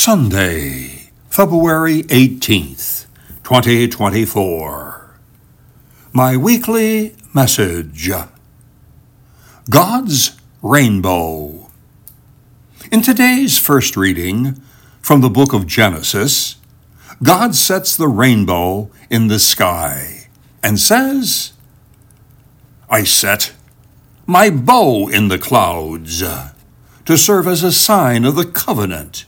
Sunday, February 18th, 2024. My weekly message God's Rainbow. In today's first reading from the book of Genesis, God sets the rainbow in the sky and says, I set my bow in the clouds to serve as a sign of the covenant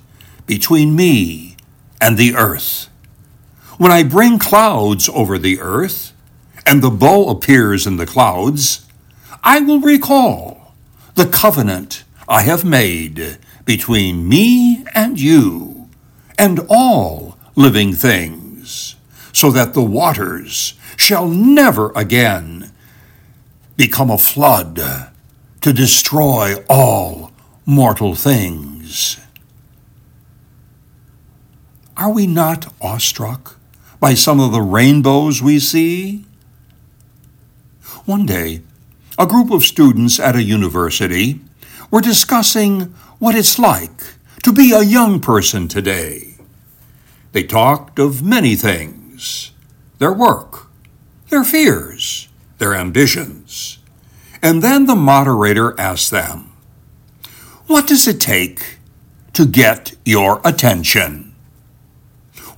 between me and the earth. When I bring clouds over the earth, and the bow appears in the clouds, I will recall the covenant I have made between me and you and all living things, so that the waters shall never again become a flood to destroy all mortal things. Are we not awestruck by some of the rainbows we see? One day, a group of students at a university were discussing what it's like to be a young person today. They talked of many things their work, their fears, their ambitions. And then the moderator asked them, What does it take to get your attention?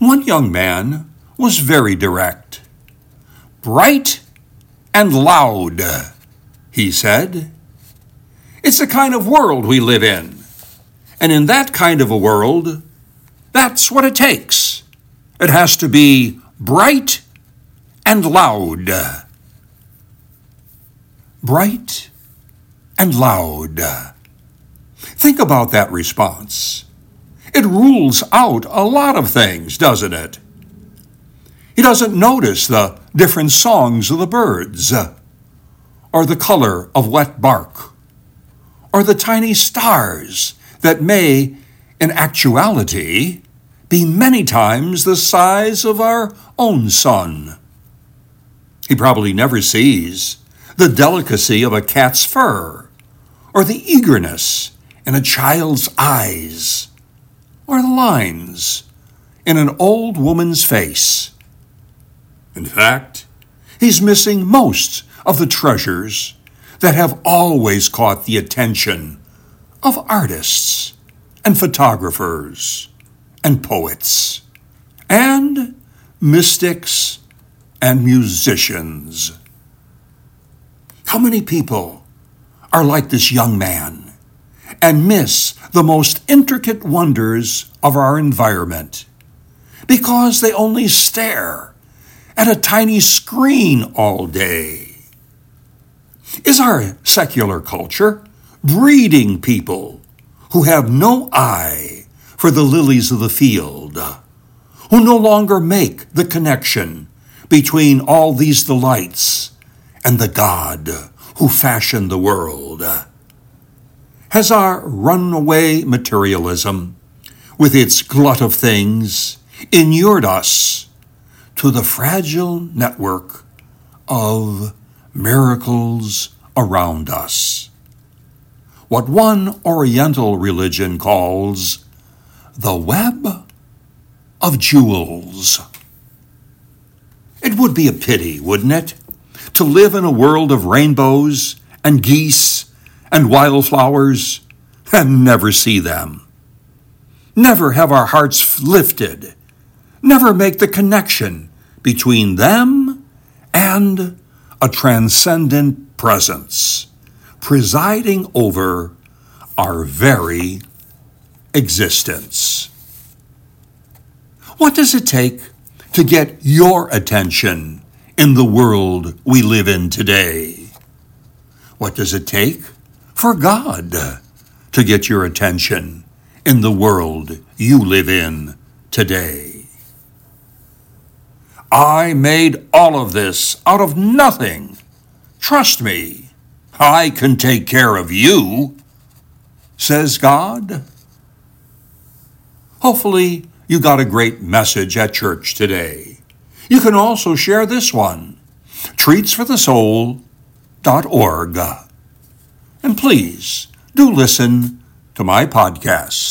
One young man was very direct. Bright and loud, he said. It's the kind of world we live in. And in that kind of a world, that's what it takes. It has to be bright and loud. Bright and loud. Think about that response. It rules out a lot of things, doesn't it? He doesn't notice the different songs of the birds, or the color of wet bark, or the tiny stars that may, in actuality, be many times the size of our own sun. He probably never sees the delicacy of a cat's fur, or the eagerness in a child's eyes are lines in an old woman's face. In fact, he's missing most of the treasures that have always caught the attention of artists and photographers and poets and mystics and musicians. How many people are like this young man? And miss the most intricate wonders of our environment because they only stare at a tiny screen all day. Is our secular culture breeding people who have no eye for the lilies of the field, who no longer make the connection between all these delights and the God who fashioned the world? Has our runaway materialism, with its glut of things, inured us to the fragile network of miracles around us. What one Oriental religion calls the web of jewels. It would be a pity, wouldn't it, to live in a world of rainbows and geese and wildflowers and never see them. Never have our hearts lifted. Never make the connection between them and a transcendent presence presiding over our very existence. What does it take to get your attention in the world we live in today? What does it take for God to get your attention in the world you live in today. I made all of this out of nothing. Trust me, I can take care of you, says God. Hopefully, you got a great message at church today. You can also share this one treatsforthesoul.org. And please do listen to my podcast.